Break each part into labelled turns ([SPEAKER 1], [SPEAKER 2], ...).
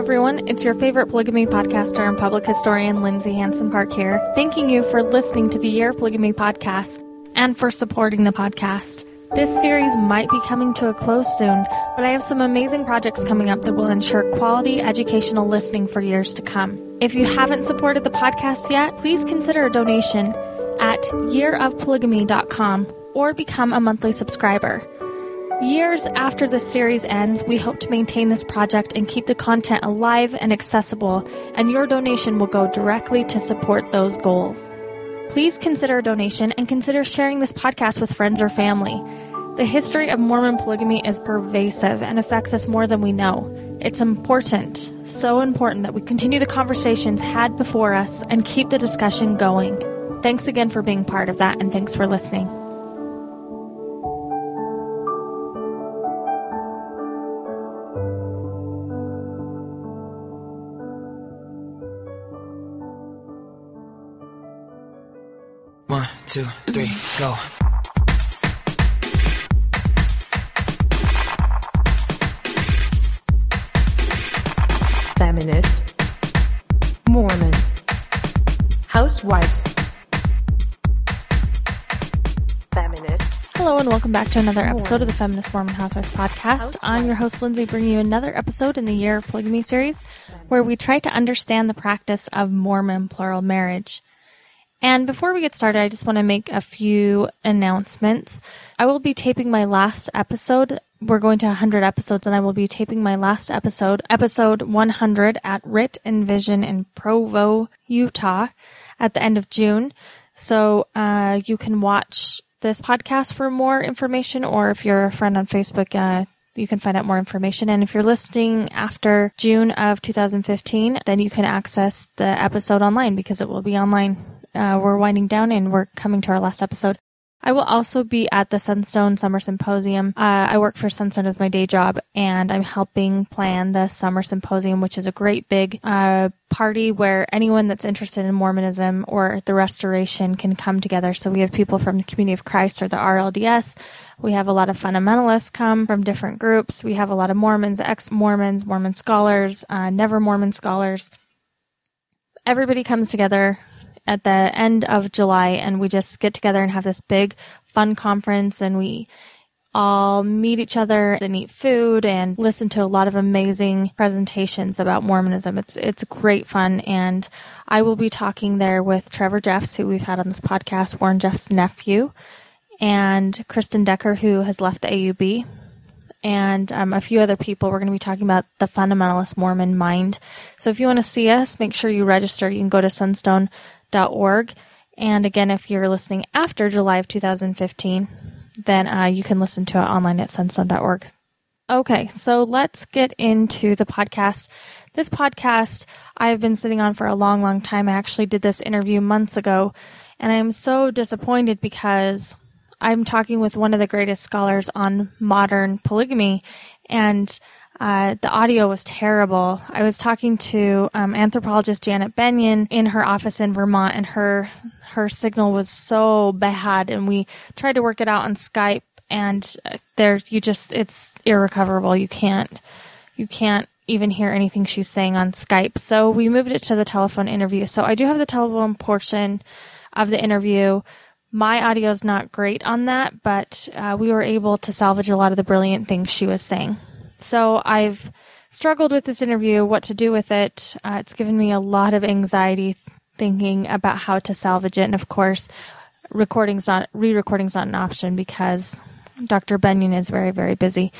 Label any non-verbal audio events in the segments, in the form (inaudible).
[SPEAKER 1] everyone. It's your favorite polygamy podcaster and public historian, Lindsay Hansen Park here, thanking you for listening to the Year of Polygamy podcast and for supporting the podcast. This series might be coming to a close soon, but I have some amazing projects coming up that will ensure quality educational listening for years to come. If you haven't supported the podcast yet, please consider a donation at yearofpolygamy.com or become a monthly subscriber. Years after the series ends, we hope to maintain this project and keep the content alive and accessible, and your donation will go directly to support those goals. Please consider a donation and consider sharing this podcast with friends or family. The history of Mormon polygamy is pervasive and affects us more than we know. It's important, so important, that we continue the conversations had before us and keep the discussion going. Thanks again for being part of that, and thanks for listening.
[SPEAKER 2] Two, three, go.
[SPEAKER 3] Feminist, Mormon, Housewives, Feminist,
[SPEAKER 1] Hello, and welcome back to another episode of the Feminist Mormon Housewives podcast. I'm your host, Lindsay, bringing you another episode in the Year of Polygamy series where we try to understand the practice of Mormon plural marriage. And before we get started, I just want to make a few announcements. I will be taping my last episode. We're going to 100 episodes, and I will be taping my last episode, episode 100, at Writ and Vision in Provo, Utah, at the end of June. So uh, you can watch this podcast for more information, or if you're a friend on Facebook, uh, you can find out more information. And if you're listening after June of 2015, then you can access the episode online because it will be online uh, we're winding down and we're coming to our last episode. I will also be at the Sunstone Summer Symposium. Uh, I work for Sunstone as my day job, and I'm helping plan the Summer Symposium, which is a great big uh, party where anyone that's interested in Mormonism or the restoration can come together. So we have people from the Community of Christ or the RLDS. We have a lot of fundamentalists come from different groups. We have a lot of Mormons, ex Mormons, Mormon scholars, uh, never Mormon scholars. Everybody comes together at the end of July and we just get together and have this big fun conference and we all meet each other and eat food and listen to a lot of amazing presentations about Mormonism. It's it's great fun and I will be talking there with Trevor Jeffs, who we've had on this podcast, Warren Jeffs' nephew, and Kristyn Decker, who has left the AUB, and um, a few other people. We're going to be talking about the fundamentalist Mormon mind. So if you want to see us, make sure you register. You can go to sunstone.org. And again, if you're listening after July of 2015, then uh, you can listen to it online at sunstone.org. Okay, so let's get into the podcast. This podcast I've been sitting on for a long, long time. I actually did this interview months ago, and I'm so disappointed because I'm talking with one of the greatest scholars on modern polygamy, and uh, the audio was terrible. I was talking to um, anthropologist Janet Bennion in her office in Vermont, and her her signal was so bad, and we tried to work it out on Skype, and uh, there you just it's irrecoverable. You can't you can't even hear anything she's saying on Skype. So we moved it to the telephone interview. So I do have the telephone portion of the interview. My audio is not great on that, but uh, we were able to salvage a lot of the brilliant things she was saying. So I've struggled with this interview, what to do with it. Uh, it's given me a lot of anxiety thinking about how to salvage it. And of course, recording's not, re-recording's not an option because Dr. Bennion is very, very busy.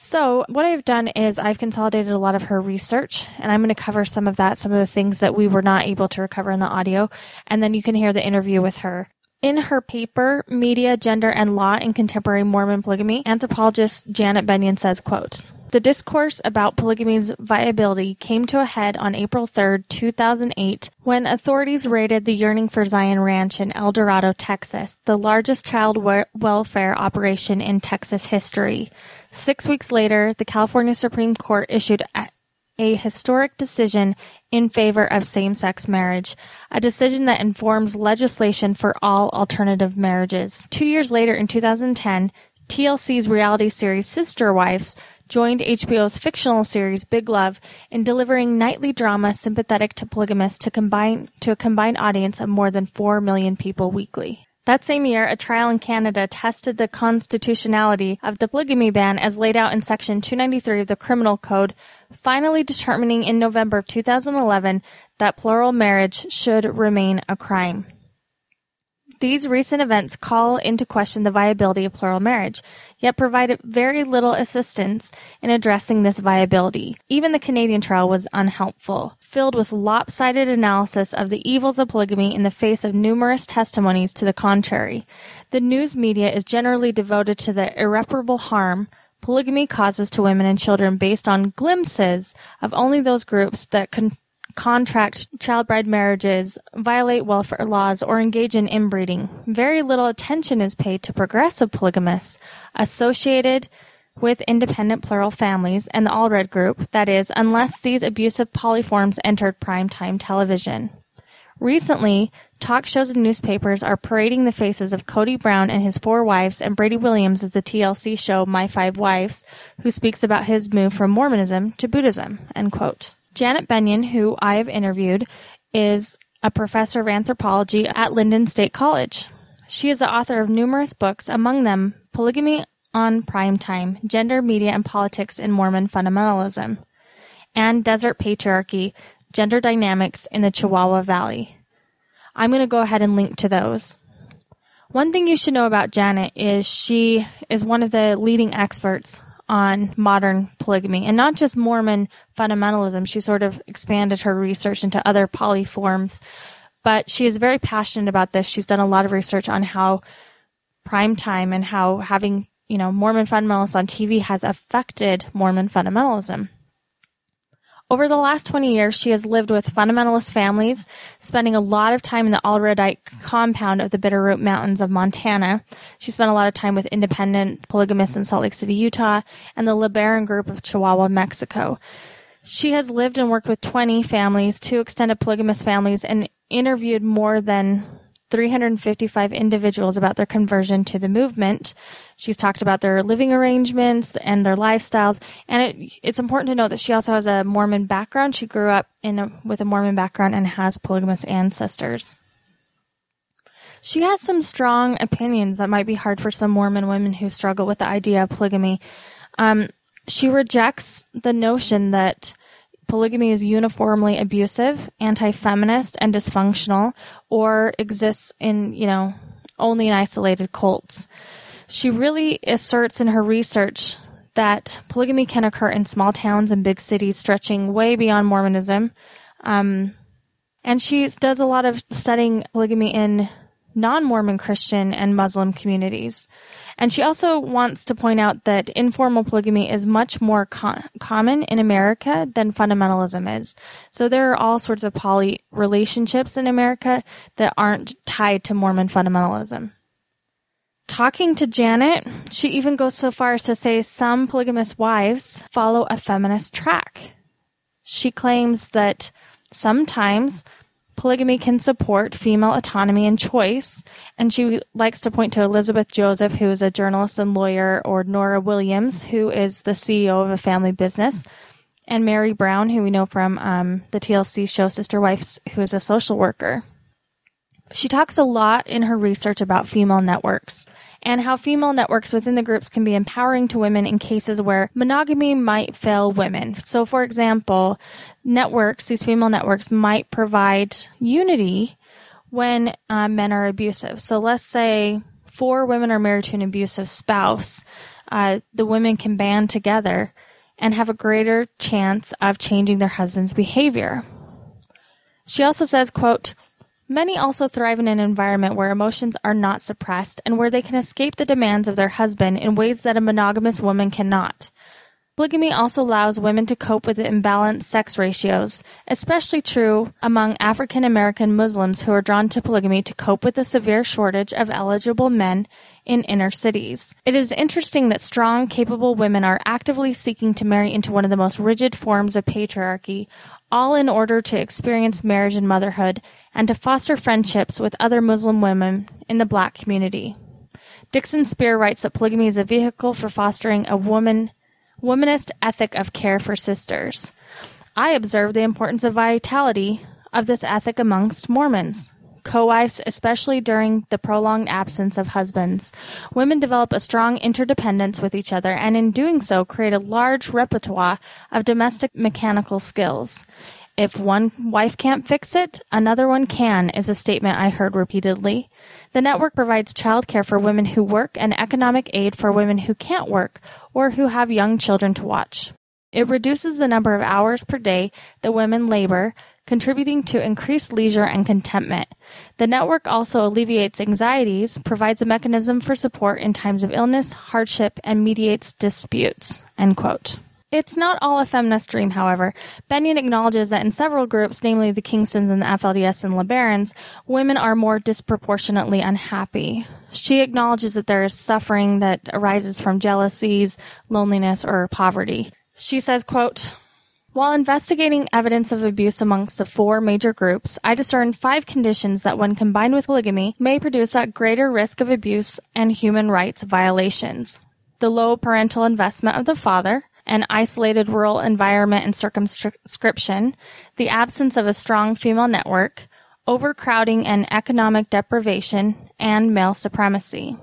[SPEAKER 1] So what I've done is I've consolidated a lot of her research and I'm going to cover some of that, some of the things that we were not able to recover in the audio. And then you can hear the interview with her. In her paper, Media, Gender, and Law in Contemporary Mormon Polygamy, anthropologist Janet Bennion says, quotes, the discourse about polygamy's viability came to a head on April 3, 2008, when authorities raided the Yearning for Zion Ranch in El Dorado, Texas, the largest child we- welfare operation in Texas history. Six weeks later, the California Supreme Court issued a, a historic decision in favor of same sex marriage, a decision that informs legislation for all alternative marriages. Two years later, in 2010, TLC's reality series Sister Wives joined HBO's fictional series Big Love in delivering nightly drama sympathetic to polygamists to combine to a combined audience of more than 4 million people weekly. That same year, a trial in Canada tested the constitutionality of the polygamy ban as laid out in Section 293 of the Criminal Code, finally determining in November of 2011 that plural marriage should remain a crime. These recent events call into question the viability of plural marriage, yet provide very little assistance in addressing this viability. Even the Canadian trial was unhelpful, filled with lopsided analysis of the evils of polygamy in the face of numerous testimonies to the contrary. The news media is generally devoted to the irreparable harm polygamy causes to women and children based on glimpses of only those groups that can contract child bride marriages, violate welfare laws, or engage in inbreeding. Very little attention is paid to progressive polygamists associated with independent plural families and the Allred Group, that is, unless these abusive polyforms entered primetime television. Recently, talk shows and newspapers are parading the faces of Cody Brown and his four wives and Brady Williams of the TLC show My Five Wives, who speaks about his move from Mormonism to Buddhism. End quote. Janet Bennion, who I have interviewed, is a professor of anthropology at Lyndon State College. She is the author of numerous books, among them Polygamy on Prime Time, Gender, Media, and Politics in Mormon Fundamentalism, and Desert Patriarchy, Gender Dynamics in the Chihuahua Valley. I'm going to go ahead and link to those. One thing you should know about Janet is she is one of the leading experts on modern polygamy and not just Mormon fundamentalism. She sort of expanded her research into other poly forms, but she is very passionate about this. She's done a lot of research on how prime time and how having, you know, Mormon fundamentalists on TV has affected Mormon fundamentalism. Over the last 20 years, she has lived with fundamentalist families, spending a lot of time in the Allredite compound of the Bitterroot Mountains of Montana. She spent a lot of time with independent polygamists in Salt Lake City, Utah, and the LeBaron group of Chihuahua, Mexico. She has lived and worked with 20 families, two extended polygamous families, and interviewed more than 355 individuals about their conversion to the movement. She's talked about their living arrangements and their lifestyles. And it, it's important to note that she also has a Mormon background. She grew up in a, with a Mormon background and has polygamous ancestors. She has some strong opinions that might be hard for some Mormon women who struggle with the idea of polygamy. Um, she rejects the notion that polygamy is uniformly abusive, anti-feminist, and dysfunctional, or exists in, you know, only in isolated cults. She really asserts in her research that polygamy can occur in small towns and big cities, stretching way beyond Mormonism. Um, and she does a lot of studying polygamy in non Mormon Christian and Muslim communities. And she also wants to point out that informal polygamy is much more co- common in America than fundamentalism is. So there are all sorts of poly relationships in America that aren't tied to Mormon fundamentalism. Talking to Janet, she even goes so far as to say some polygamous wives follow a feminist track. She claims that sometimes polygamy can support female autonomy and choice. And she likes to point to Elizabeth Joseph, who is a journalist and lawyer, or Nora Williams, who is the CEO of a family business, and Mary Brown, who we know from um, the TLC show Sister Wives, who is a social worker. She talks a lot in her research about female networks and how female networks within the groups can be empowering to women in cases where monogamy might fail women. So, for example, networks, these female networks, might provide unity when uh, men are abusive. So, let's say four women are married to an abusive spouse. Uh, the women can band together and have a greater chance of changing their husband's behavior. She also says, quote, Many also thrive in an environment where emotions are not suppressed and where they can escape the demands of their husband in ways that a monogamous woman cannot. Polygamy also allows women to cope with imbalanced sex ratios, especially true among African American Muslims who are drawn to polygamy to cope with the severe shortage of eligible men in inner cities. It is interesting that strong, capable women are actively seeking to marry into one of the most rigid forms of patriarchy, all in order to experience marriage and motherhood and to foster friendships with other Muslim women in the black community. Dixon Spear writes that polygamy is a vehicle for fostering a woman womanist ethic of care for sisters. I observe the importance of vitality of this ethic amongst Mormons. Co-wives, especially during the prolonged absence of husbands. Women develop a strong interdependence with each other and in doing so create a large repertoire of domestic mechanical skills. If one wife can't fix it, another one can, is a statement I heard repeatedly. The network provides childcare for women who work and economic aid for women who can't work or who have young children to watch. It reduces the number of hours per day that women labor, contributing to increased leisure and contentment. The network also alleviates anxieties, provides a mechanism for support in times of illness, hardship, and mediates disputes. End quote. It's not all a feminist dream, however. Bennion acknowledges that in several groups, namely the Kingstons and the FLDS and LeBarons, women are more disproportionately unhappy. She acknowledges that there is suffering that arises from jealousies, loneliness, or poverty. She says, quote, while investigating evidence of abuse amongst the four major groups, I discern five conditions that, when combined with polygamy, may produce a greater risk of abuse and human rights violations. The low parental investment of the father, an isolated rural environment and circumscription, the absence of a strong female network, overcrowding and economic deprivation, and male supremacy.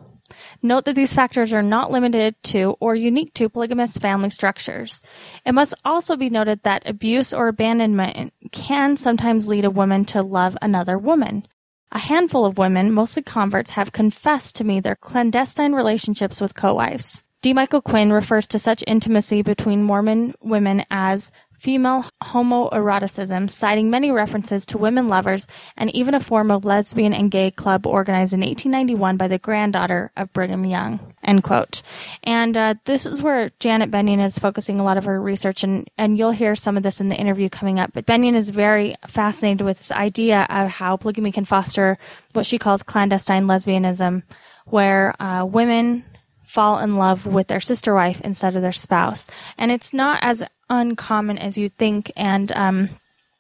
[SPEAKER 1] Note that these factors are not limited to or unique to polygamous family structures. It must also be noted that abuse or abandonment can sometimes lead a woman to love another woman. A handful of women, mostly converts, have confessed to me their clandestine relationships with co-wives. D. Michael Quinn refers to such intimacy between Mormon women as female homoeroticism, citing many references to women lovers and even a form of lesbian and gay club organized in 1891 by the granddaughter of Brigham Young. End quote. And uh, this is where Janet Bennion is focusing a lot of her research, and, and you'll hear some of this in the interview coming up. But Bennion is very fascinated with this idea of how polygamy can foster what she calls clandestine lesbianism, where uh, women fall in love with their sister wife instead of their spouse. And it's not as uncommon as you think. And, um,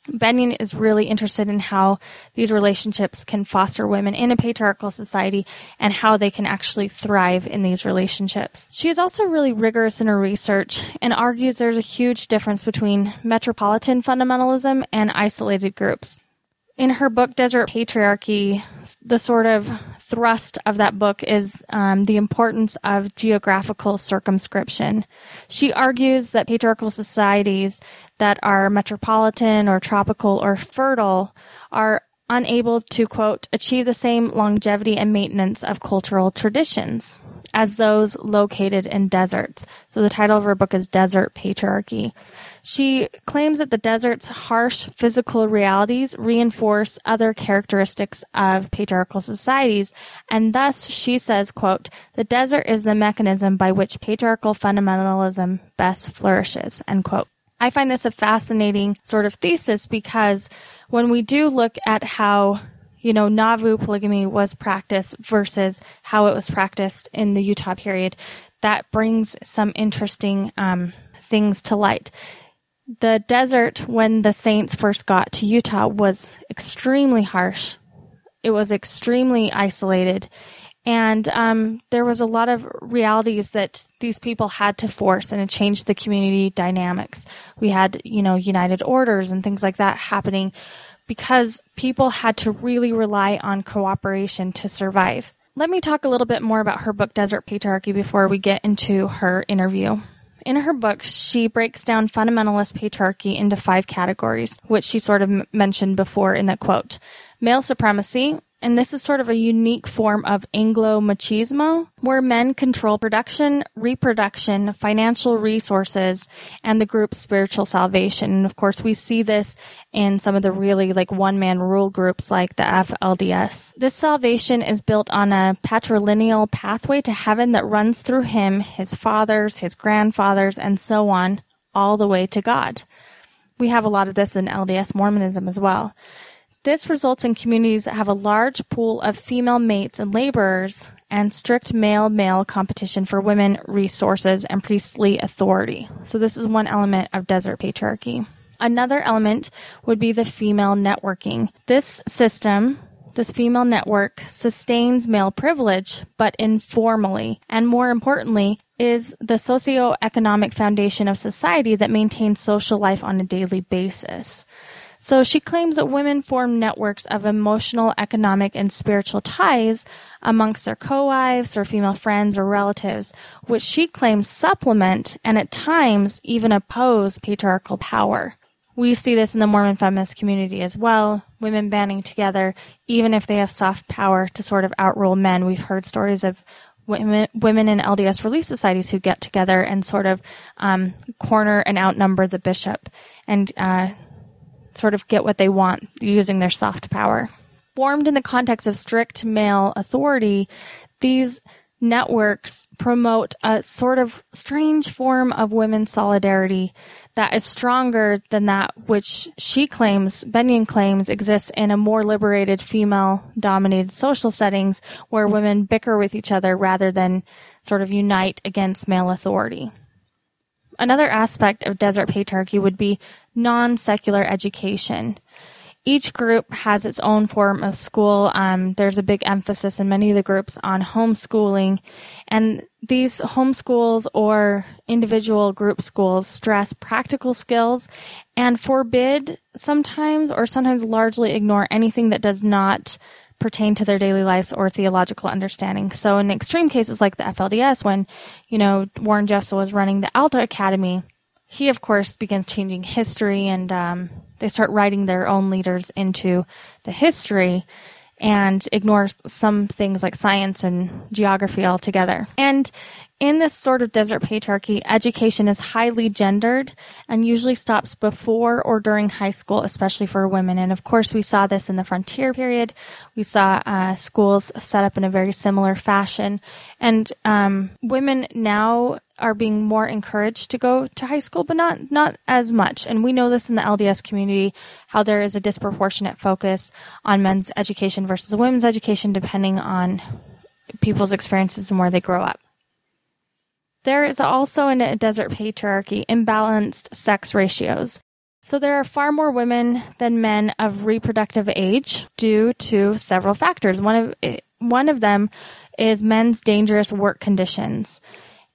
[SPEAKER 1] Bennion is really interested in how these relationships can foster women in a patriarchal society and how they can actually thrive in these relationships. She is also really rigorous in her research and argues there's a huge difference between metropolitan fundamentalism and isolated groups in her book Desert Patriarchy, the sort of thrust of that book is um, the importance of geographical circumscription. She argues that patriarchal societies that are metropolitan or tropical or fertile are unable to, quote, achieve the same longevity and maintenance of cultural traditions as those located in deserts. So the title of her book is Desert Patriarchy. She claims that the desert's harsh physical realities reinforce other characteristics of patriarchal societies, and thus she says, quote, the desert is the mechanism by which patriarchal fundamentalism best flourishes, end quote. I find this a fascinating sort of thesis because when we do look at how you know, Nauvoo polygamy was practiced versus how it was practiced in the Utah period, that brings some interesting um, things to light the desert when the Saints first got to Utah was extremely harsh. It was extremely isolated. And um, there was a lot of realities that these people had to force, and it changed the community dynamics. We had, you know, united orders and things like that happening because people had to really rely on cooperation to survive. Let me talk a little bit more about her book, Desert Patriarchy, before we get into her interview. In her book, she breaks down fundamentalist patriarchy into five categories, which she sort of m- mentioned before in that quote. Male supremacy, and this is sort of a unique form of Anglo machismo, where men control production, reproduction, financial resources, and the group's spiritual salvation. And of course, we see this in some of the really like one man rule groups like the FLDS. This salvation is built on a patrilineal pathway to heaven that runs through him, his fathers, his grandfathers, and so on, all the way to God. We have a lot of this in LDS Mormonism as well. This results in communities that have a large pool of female mates and laborers and strict male male competition for women, resources, and priestly authority. So, this is one element of desert patriarchy. Another element would be the female networking. This system this female network sustains male privilege, but informally, and more importantly, is the socioeconomic foundation of society that maintains social life on a daily basis. So she claims that women form networks of emotional, economic, and spiritual ties amongst their co-wives or female friends or relatives, which she claims supplement and at times even oppose patriarchal power. We see this in the Mormon feminist community as well. Women banding together, even if they have soft power to sort of outrule men. We've heard stories of women, women in LDS relief societies who get together and sort of um, corner and outnumber the bishop and uh, sort of get what they want using their soft power. Formed in the context of strict male authority, these networks promote a sort of strange form of women's solidarity that is stronger than that which she claims, Bennion claims, exists in a more liberated female dominated social settings where women bicker with each other rather than sort of unite against male authority. Another aspect of desert patriarchy would be non secular education each group has its own form of school. Um, there's a big emphasis in many of the groups on homeschooling, and these homeschools or individual group schools stress practical skills and forbid sometimes or sometimes largely ignore anything that does not pertain to their daily lives or theological understanding. So in extreme cases like the FLDS, when, you know, Warren Jeffs was running the Alta Academy, he of course begins changing history and um, they start writing their own leaders into the history and ignore some things like science and geography altogether. And in this sort of desert patriarchy, education is highly gendered and usually stops before or during high school, especially for women. And of course, we saw this in the frontier period. We saw uh, schools set up in a very similar fashion. And um, women now are being more encouraged to go to high school, but not not as much. And we know this in the LDS community how there is a disproportionate focus on men's education versus women's education, depending on people's experiences and where they grow up. There is also in a desert patriarchy imbalanced sex ratios. So there are far more women than men of reproductive age due to several factors. One of eh, one of them is men's dangerous work conditions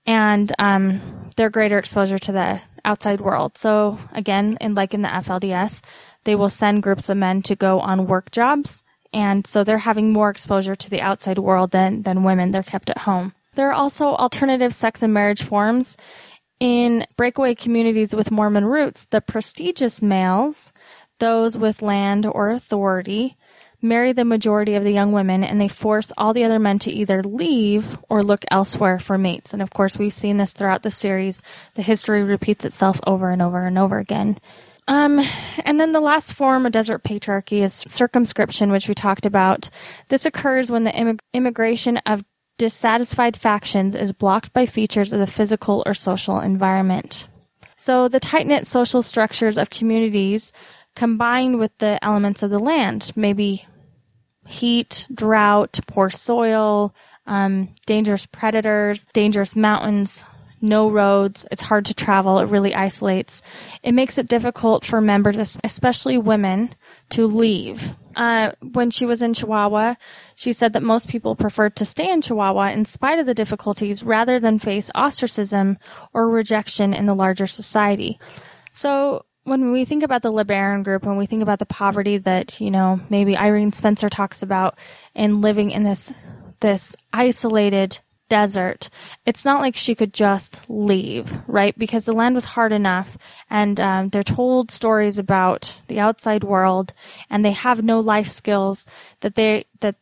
[SPEAKER 1] and um, their greater exposure to the outside world. So again, in like in the FLDS, they will send groups of men to go on work jobs, and so they're having more exposure to the outside world than than women. They're kept at home. There are also alternative sex and marriage forms. In breakaway communities with Mormon roots, the prestigious males, those with land or authority, marry the majority of the young women and they force all the other men to either leave or look elsewhere for mates. And of course, we've seen this throughout the series. The history repeats itself over and over and over again. Um, and then the last form of desert patriarchy is circumscription, which we talked about. This occurs when the immig- immigration of dissatisfied factions is blocked by features of the physical or social environment. So the tight knit social structures of communities combined with the elements of the land, maybe heat, drought, poor soil, um, dangerous predators, dangerous mountains, no roads. It's hard to travel. It really isolates. It makes it difficult for members, especially women, to leave. Uh, when she was in Chihuahua, she said that most people preferred to stay in Chihuahua in spite of the difficulties rather than face ostracism or rejection in the larger society. So when we think about the LeBaron group, when we think about the poverty that, you know, maybe Irene Spencer talks about in living in this, this isolated desert, it's not like she could just leave, right? Because the land was hard enough and um, they're told stories about the outside world and they have no life skills that they, that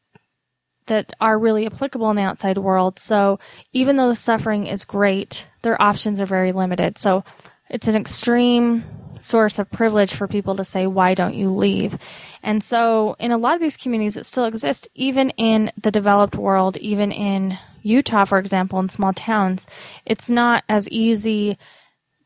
[SPEAKER 1] that are really applicable in the outside world. So even though the suffering is great, their options are very limited. So it's an extreme source of privilege for people to say, why don't you leave? And so in a lot of these communities, it still exists, even in the developed world, even in Utah, for example, in small towns, it's not as easy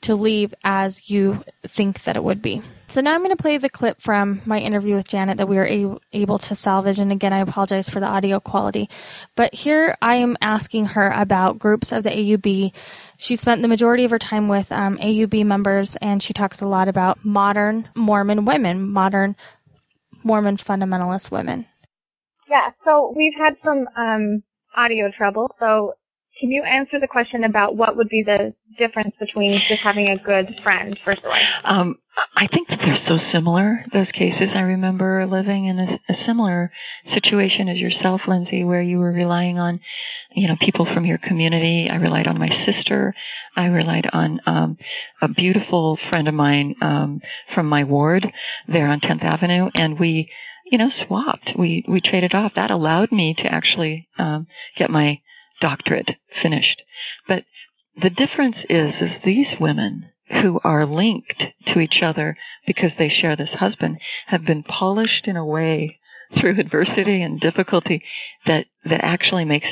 [SPEAKER 1] to leave as you think that it would be. So now I'm going to play the clip from my interview with Janet that we were a- able to salvage. And again, I apologize for the audio quality. But here I am asking her about groups of the AUB she spent the majority of her time with um, AUB members, and she talks a lot about modern Mormon women, modern Mormon fundamentalist women.
[SPEAKER 4] Yeah, so we've had some um, audio trouble. So can you answer the question about what would be the difference between just having a good friend versus a wife?
[SPEAKER 5] Um, I think that they're so similar, those cases. I remember living in a, a similar situation as yourself, Lindsay, where you were relying on, you know, people from your community. I relied on my sister. I relied on um, a beautiful friend of mine um, from my ward there on 10th Avenue, and we you know, swapped. We we traded off. That allowed me to actually um, get my doctorate finished. But the difference is, is these women who are linked to each other because they share this husband have been polished in a way through adversity and difficulty that that actually makes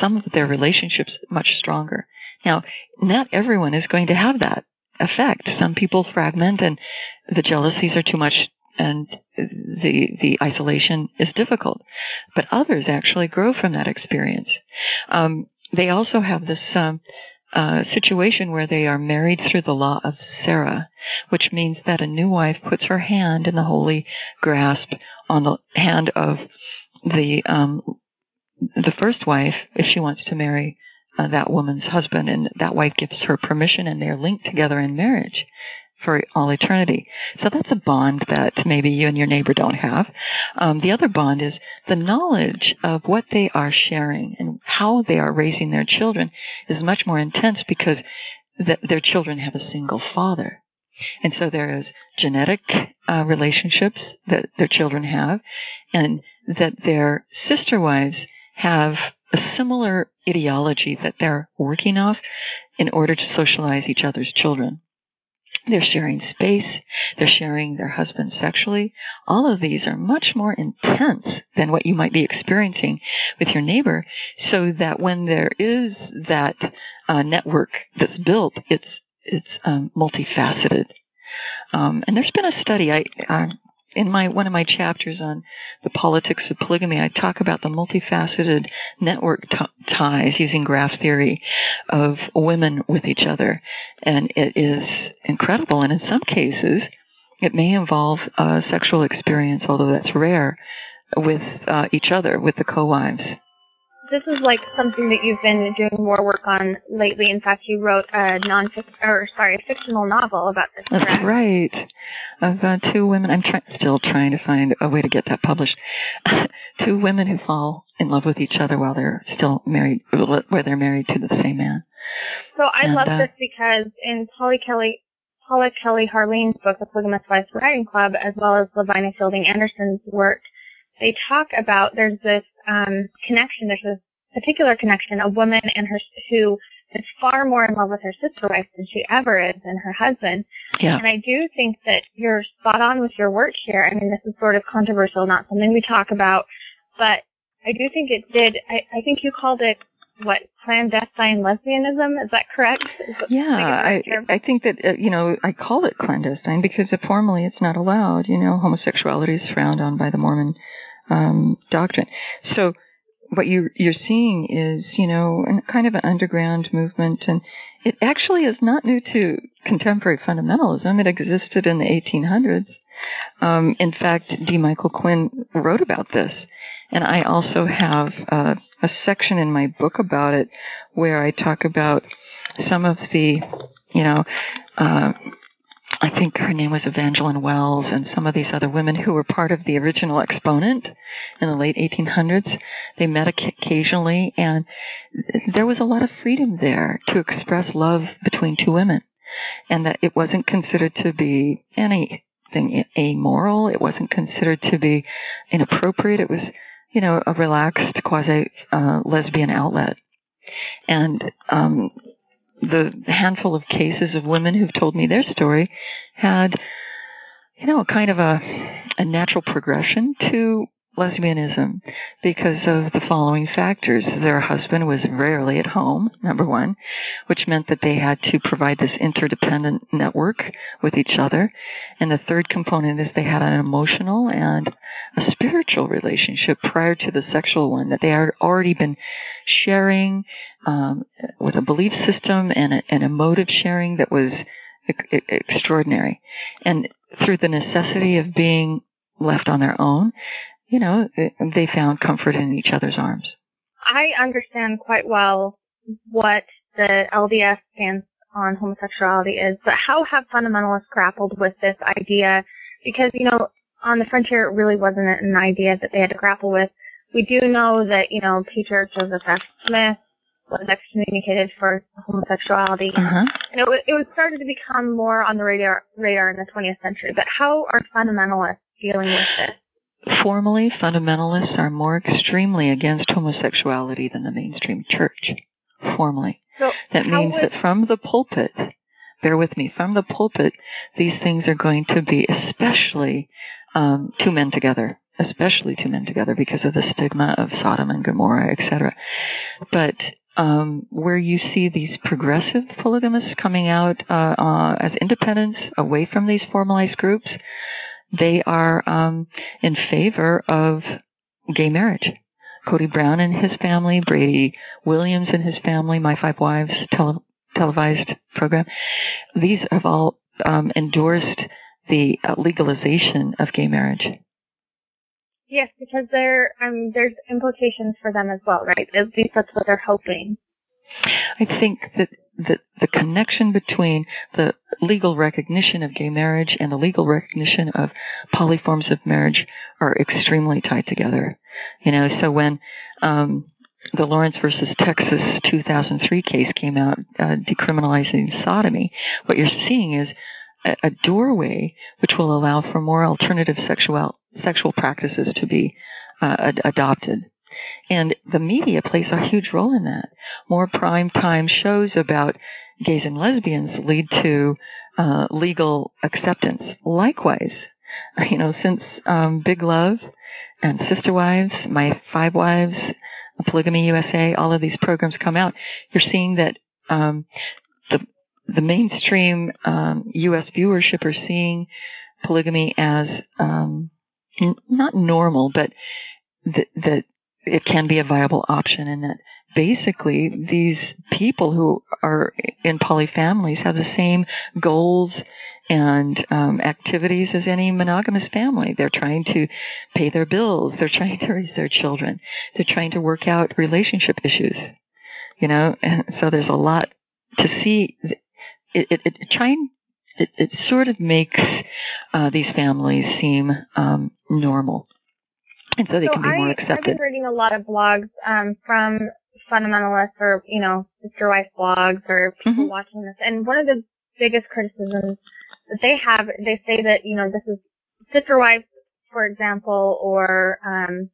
[SPEAKER 5] some of their relationships much stronger. Now, not everyone is going to have that effect. Some people fragment and the jealousies are too much and the the isolation is difficult. But others actually grow from that experience. Um, they also have this um, uh, situation where they are married through the law of Sarah, which means that a new wife puts her hand in the holy grasp on the hand of the um, the first wife if she wants to marry uh, that woman's husband, and that wife gives her permission, and they're linked together in marriage for all eternity. So that's a bond that maybe you and your neighbor don't have. Um, the other bond is the knowledge of what they are sharing and how they are raising their children is much more intense because th- their children have a single father. And so there is genetic uh, relationships that their children have, and that their sister wives have a similar ideology that they're working off in order to socialize each other's children. They're sharing space. They're sharing their husband sexually. All of these are much more intense than what you might be experiencing with your neighbor. So that when there is that uh, network that's built, it's it's um, multifaceted. Um, and there's been a study. I, I in my one of my chapters on the politics of polygamy, I talk about the multifaceted network t- ties using graph theory of women with each other, and it is incredible. And in some cases, it may involve a sexual experience, although that's rare, with uh, each other, with the co-wives
[SPEAKER 4] this is like something that you've been doing more work on lately. In fact, you wrote a non or sorry, a fictional novel about this.
[SPEAKER 5] That's
[SPEAKER 4] correct?
[SPEAKER 5] right. I've two women. I'm try- still trying to find a way to get that published. (laughs) two women who fall in love with each other while they're still married, where they're married to the same man.
[SPEAKER 4] So I
[SPEAKER 5] And,
[SPEAKER 4] love
[SPEAKER 5] uh,
[SPEAKER 4] this because in Polly Kelly. Paula Kelly Harline's book, The Polygamous Wives Writing Club, as well as Lavina Fielding Anderson's work, they talk about there's this um, connection. There's this particular connection, a woman and her who is far more in love with her sister wife than she ever is in her husband.
[SPEAKER 5] Yeah.
[SPEAKER 4] And I do think that you're spot on with your work here. I mean, this is sort of controversial, not something we talk about, but I do think it did. I, I think you called it what clandestine lesbianism. Is that correct? Is
[SPEAKER 5] Yeah, I
[SPEAKER 4] think it's a term?
[SPEAKER 5] I think that uh, you know I call it clandestine because it, formally it's not allowed. You know, homosexuality is frowned on by the Mormon um, doctrine. So what you you're seeing is you know kind of an underground movement, and it actually is not new to contemporary fundamentalism. It existed in the 1800s. Um, in fact, D. Michael Quinn wrote about this, and I also have uh, a section in my book about it where I talk about some of the, you know, uh, I think her name was Evangeline Wells and some of these other women who were part of the original exponent in the late 1800s. They met occasionally and there was a lot of freedom there to express love between two women and that it wasn't considered to be anything amoral. It wasn't considered to be inappropriate. It was, you know, a relaxed quasi uh, lesbian outlet. And um, the handful of cases of women who've told me their story had, you know, a kind of a, a natural progression to lesbianism because of the following factors. Their husband was rarely at home, number one, which meant that they had to provide this interdependent network with each other. And the third component is they had an emotional and a spiritual relationship prior to the sexual one that they had already been sharing um, with a belief system and a, an emotive sharing that was e- extraordinary. And through the necessity of being left on their own, you know, they found comfort in each other's arms.
[SPEAKER 4] I understand quite well what the LDS stance on homosexuality is, but how have fundamentalists grappled with this idea? Because, you know, on the frontier, it really wasn't an idea that they had to grapple with. We do know that, you know, Patriarch Joseph F. Smith was excommunicated for homosexuality.
[SPEAKER 5] Uh-huh.
[SPEAKER 4] And it, it was started to become more on the radar, radar in the 20th century. But how are fundamentalists dealing with this?
[SPEAKER 5] Formally, fundamentalists are more extremely against homosexuality than the mainstream church. Formally.
[SPEAKER 4] So
[SPEAKER 5] that means
[SPEAKER 4] would,
[SPEAKER 5] that from the pulpit, bear with me, from the pulpit, these things are going to be especially um, two men together, especially two men together because of the stigma of Sodom and Gomorrah, etc. But um, where you see these progressive polygamists coming out uh, uh, as independents away from these formalized groups, they are um, in favor of gay marriage. Cody Brown and his family, Brady Williams and his family, My Five Wives tele- televised program. These have all um, endorsed the uh, legalization of gay marriage.
[SPEAKER 4] Yes, because there um, there's implications for them as well, right? At least that's what they're hoping.
[SPEAKER 5] I think that the, the connection between the legal recognition of gay marriage and the legal recognition of polyforms of marriage are extremely tied together. You know, so when um, the Lawrence versus Texas 2003 case came out uh, decriminalizing sodomy, what you're seeing is a, a doorway which will allow for more alternative sexual sexual practices to be uh, ad- adopted. And the media plays a huge role in that. More prime time shows about gays and lesbians lead to uh, legal acceptance. Likewise, (laughs) you know, since um, Big Love and Sister Wives, My Five Wives, Polygamy USA, all of these programs come out, you're seeing that um, the the mainstream um, U.S. viewership are seeing polygamy as um, n- not normal, but that it can be a viable option and that basically these people who are in polyfamilies have the same goals and um, activities as any monogamous family. They're trying to pay their bills. They're (laughs) trying to raise their children. They're trying to work out relationship issues. You know, and so there's a lot to see. It, it, it trying it, it sort of makes uh, these families seem um, normal and so they
[SPEAKER 4] so
[SPEAKER 5] can be
[SPEAKER 4] I,
[SPEAKER 5] more
[SPEAKER 4] I've been reading a lot of blogs um, from fundamentalists or, you know, sister wife blogs or people
[SPEAKER 5] Mhm.
[SPEAKER 4] watching this. And one of the biggest criticisms that they have, they say that, you know, this is sister wife, for example, or um,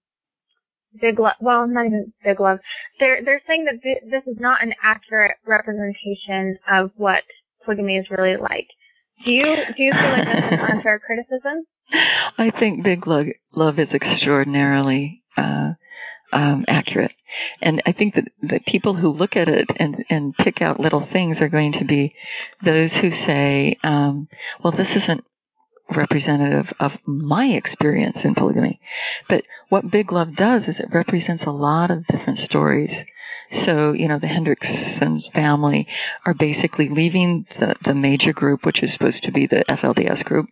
[SPEAKER 4] Big Love, well, not even Big Love. They're, they're saying that th- this is not an accurate representation of what polygamy is really like. Do you, do you feel like this is unfair criticism?
[SPEAKER 5] I think Big Love, love is extraordinarily uh, um, accurate, and I think that the people who look at it and and pick out little things are going to be those who say, um, "Well, this isn't representative of my experience in polygamy." But what Big Love does is it represents a lot of different stories. So, you know, the Hendricksons family are basically leaving the, the major group, which is supposed to be the FLDS group,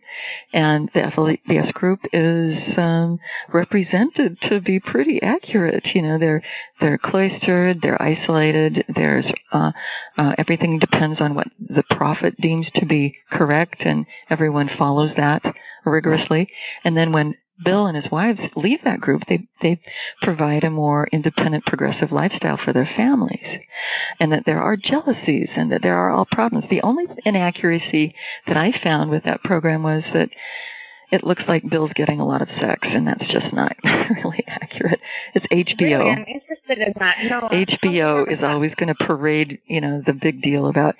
[SPEAKER 5] and the FLDS group is um, represented to be pretty accurate. You know, they're they're cloistered, they're isolated. There's uh, uh, everything depends on what the prophet deems to be correct, and everyone follows that rigorously. And then when Bill and his wives leave that group, they they provide a more independent, progressive lifestyle for their families, and that there are jealousies and that there are all problems. The only inaccuracy that I found with that program was that it looks like Bill's getting a lot of sex, and that's just not (laughs) really accurate. It's HBO.
[SPEAKER 4] Really, I'm interested in that. No,
[SPEAKER 5] HBO is always going to parade, you know, the big deal about,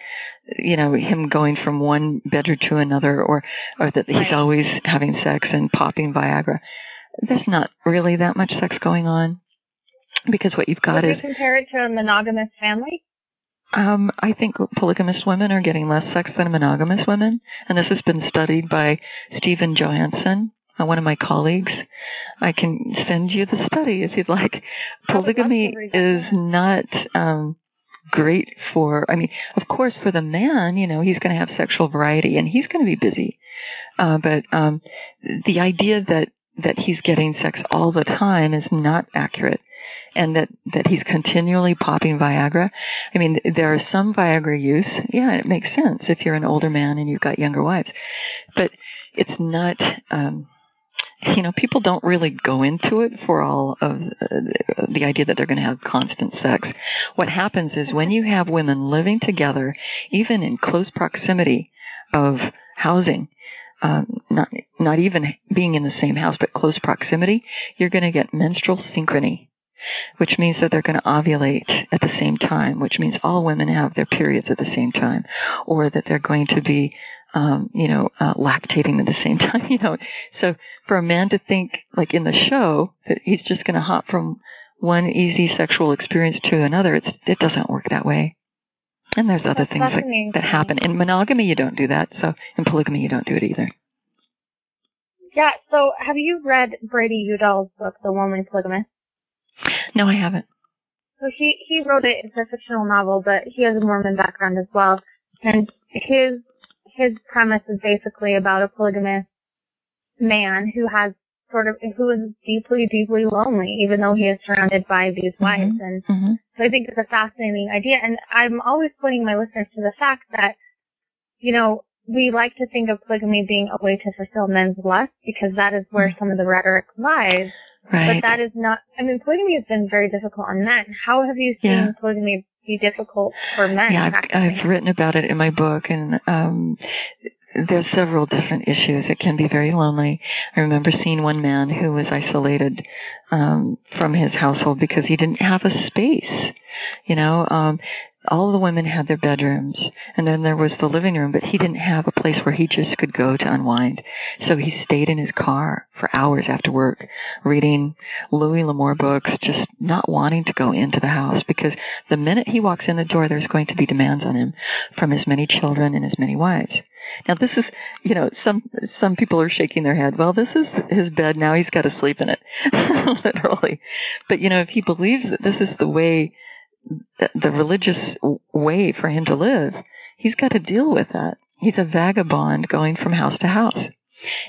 [SPEAKER 5] you know, him going from one bedroom to another, or or that he's
[SPEAKER 4] Right.
[SPEAKER 5] always having sex and popping Viagra. There's not really that much sex going on, because what you've got
[SPEAKER 4] Would
[SPEAKER 5] is
[SPEAKER 4] you compare it to a monogamous family?
[SPEAKER 5] Um, I think polygamous women are getting less sex than monogamous women, and this has been studied by Stephen Johansson, uh, one of my colleagues. I can send you the study if you'd like.
[SPEAKER 4] I would love to
[SPEAKER 5] Polygamy is not um, great for. I mean, of course, for the man, you know, he's going to have sexual variety and he's going to be busy. Uh, but um, the idea that that he's getting sex all the time is not accurate and that that he's continually popping Viagra. I mean, there are some Viagra use. Yeah, it makes sense if you're an older man and you've got younger wives, but it's not. Um, you know, people don't really go into it for all of uh, the idea that they're going to have constant sex. What happens is when you have women living together, even in close proximity of housing, um, not not even being in the same house, but close proximity, you're going to get menstrual synchrony, which means that they're going to ovulate at the same time, which means all women have their periods at the same time, or that they're going to be, um, you know, uh, lactating at the same (laughs) time. You know, so for a man to think like in the show that he's just going to hop from one easy sexual experience to another, it's, it doesn't work that way. And there's other
[SPEAKER 4] That's
[SPEAKER 5] things that, that happen. In monogamy, you don't do that. So in polygamy, you don't do it either.
[SPEAKER 4] Yeah, so have you read Brady Udall's book, The Lonely Polygamist?
[SPEAKER 5] No, I haven't.
[SPEAKER 4] So he, he wrote it, it's a fictional novel, but he has a Mormon background as well. And his, his premise is basically about a polygamous man who has sort of, who is deeply, deeply lonely, even though he is surrounded by these wives. And
[SPEAKER 5] hmm
[SPEAKER 4] So I think it's a fascinating idea. And I'm always pointing my listeners to the fact that, you know, we like to think of polygamy being a way to fulfill men's lust because that is where some of the rhetoric lies.
[SPEAKER 5] Right.
[SPEAKER 4] But that is not, I mean, polygamy has been very difficult on men. How have you seen
[SPEAKER 5] Yeah.
[SPEAKER 4] polygamy be difficult for men?
[SPEAKER 5] yeah, I've, I've written about it in my book, and um, there's several different issues. It can be very lonely. I remember seeing one man who was isolated um, from his household because he didn't have a space. You know, um, all the women had their bedrooms, and then there was the living room, but he didn't have a place where he just could go to unwind. So he stayed in his car for hours after work, reading Louis L'Amour books, just not wanting to go into the house because the minute he walks in the door, there's going to be demands on him from as many children and as many wives. Now this is, you know, some some people are shaking their head. Well, this is his bed. Now he's got to sleep in it, (laughs) literally. But you know, if he believes that this is the way, the, religious way for him to live, he's got to deal with that. He's a vagabond going from house to house,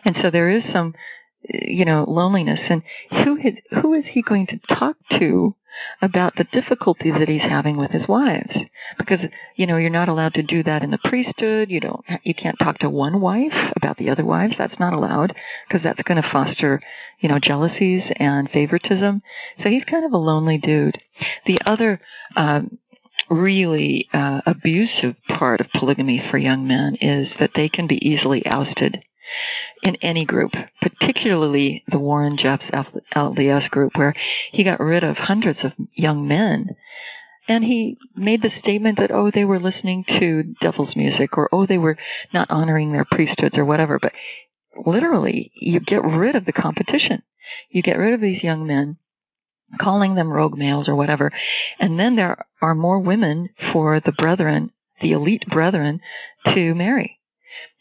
[SPEAKER 5] and so there is some, you know, loneliness. And who is who is he going to talk to about the difficulty that he's having with his wives? Because you know you're not allowed to do that in the priesthood. You don't. You can't talk to one wife about the other wives. That's not allowed because that's going to foster, you know, jealousies and favoritism. So he's kind of a lonely dude. The other. Um, really uh, abusive part of polygamy for young men is that they can be easily ousted in any group, particularly the Warren Jeffs FLDS group, where he got rid of hundreds of young men. And he made the statement that, oh, they were listening to devil's music, or oh, they were not honoring their priesthoods, or whatever. But literally, you get rid of the competition. You get rid of these young men, calling them rogue males or whatever. And then there are more women for the brethren, the elite brethren, to marry.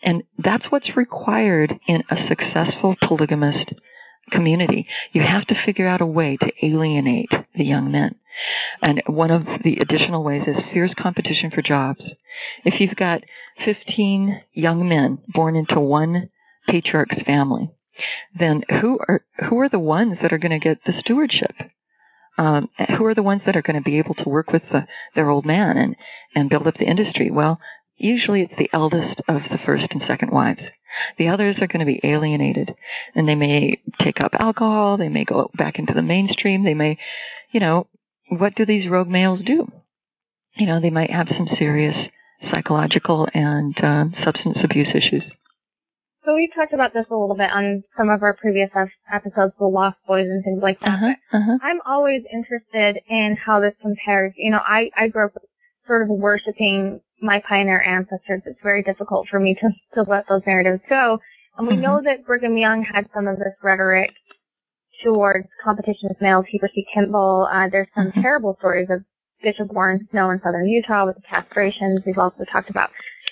[SPEAKER 5] And that's what's required in a successful polygamist community. You have to figure out a way to alienate the young men. And one of the additional ways is fierce competition for jobs. If you've got 15 young men born into one patriarch's family, then who are who are the ones that are going to get the stewardship? Um, who are the ones that are going to be able to work with the, their old man and and build up the industry? Well, usually it's the eldest of the first and second wives. The others are going to be alienated and they may take up alcohol. They may go back into the mainstream. They may, you know, what do these rogue males do? You know, they might have some serious psychological and um, substance abuse issues.
[SPEAKER 4] So we've talked about this a little bit on some of our previous episodes, the Lost Boys and things like that.
[SPEAKER 5] Uh-huh, uh-huh.
[SPEAKER 4] I'm always interested in how this compares. You know, I, I grew up sort of worshiping my pioneer ancestors. It's very difficult for me to, to let those narratives go. And we
[SPEAKER 5] Mhm.
[SPEAKER 4] know that Brigham Young had some of this rhetoric towards competition with males. Heber C. Kimball. Uh, there's some
[SPEAKER 5] Mhm.
[SPEAKER 4] terrible stories of Bishop Warren Snow in southern Utah with the castrations. We've also talked about.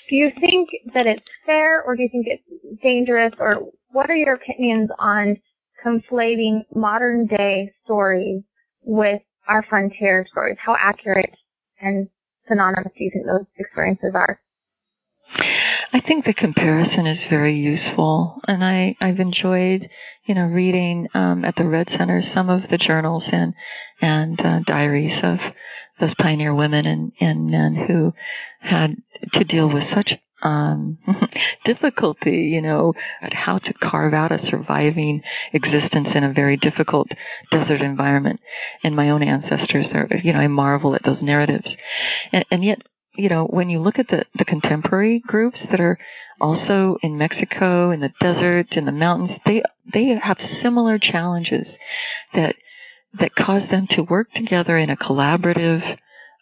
[SPEAKER 4] Do you think that it's fair or do you think it's dangerous or what are your opinions on conflating modern day stories with our frontier stories? How accurate and synonymous do you think those experiences are?
[SPEAKER 5] I think the comparison is very useful, and I I've enjoyed you know reading um, at the Redd Center some of the journals and and uh, diaries of those pioneer women and and men who had to deal with such um, (laughs) difficulty, you know, at how to carve out a surviving existence in a very difficult desert environment. And my own ancestors are, you know, I marvel at those narratives. And, and yet, you know, when you look at the, the contemporary groups that are also in Mexico, in the desert, in the mountains, they, they have similar challenges that, that cause them to work together in a collaborative,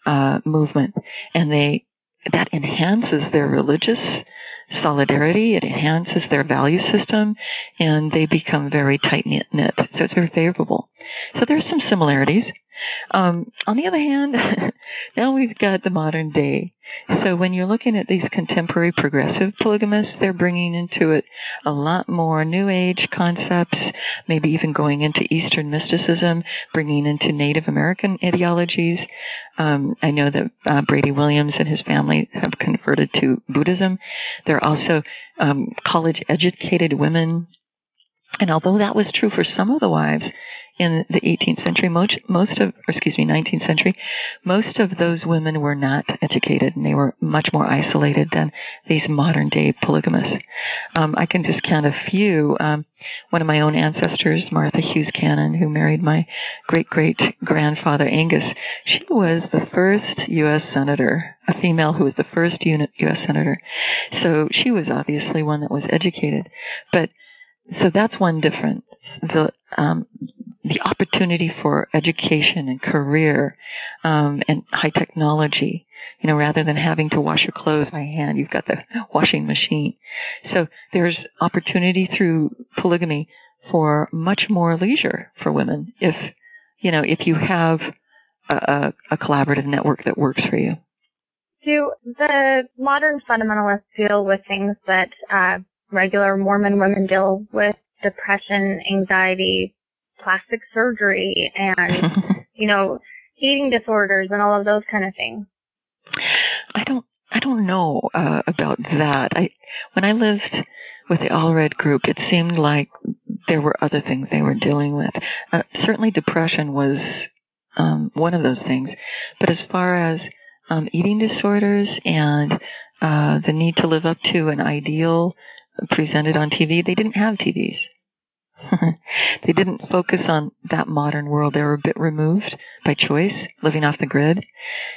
[SPEAKER 5] uh, movement. And they, that enhances their religious solidarity. It enhances their value system and they become very tight knit. So it's very favorable. So there's some similarities. Um, on the other hand, (laughs) now we've got the modern day. So when you're looking at these contemporary progressive polygamists, they're bringing into it a lot more New Age concepts, maybe even going into Eastern mysticism, bringing into Native American ideologies. Um, I know that uh, Brady Williams and his family have converted to Buddhism. They're also um, college-educated women and although that was true for some of the wives, in the 18th century, most, most of, or excuse me, 19th century, most of those women were not educated and they were much more isolated than these modern day polygamists. Um, I can just count a few. Um, one of my own ancestors, Martha Hughes Cannon, who married my great great grandfather Angus, she was the first U.S. senator, a female who was the first U.S. senator. So she was obviously one that was educated, but so that's one difference. The um, the opportunity for education and career um, and high technology. You know, rather than having to wash your clothes by hand, you've got the (laughs) washing machine. So there's opportunity through polygamy for much more leisure for women if you know if you have a, a collaborative network that works for you.
[SPEAKER 4] Do the modern fundamentalists deal with things that uh, regular Mormon women deal with? Depression, anxiety, plastic surgery and, (laughs) you know, eating disorders and all of those kind of things?
[SPEAKER 5] I don't I don't know uh, about that. I when I lived with the Allred group, it seemed like there were other things they were dealing with. Uh, certainly, depression was um, one of those things. But as far as um, eating disorders and uh, the need to live up to an ideal presented on TV, they didn't have TVs. (laughs) they didn't focus on that modern world. They were a bit removed by choice, living off the grid.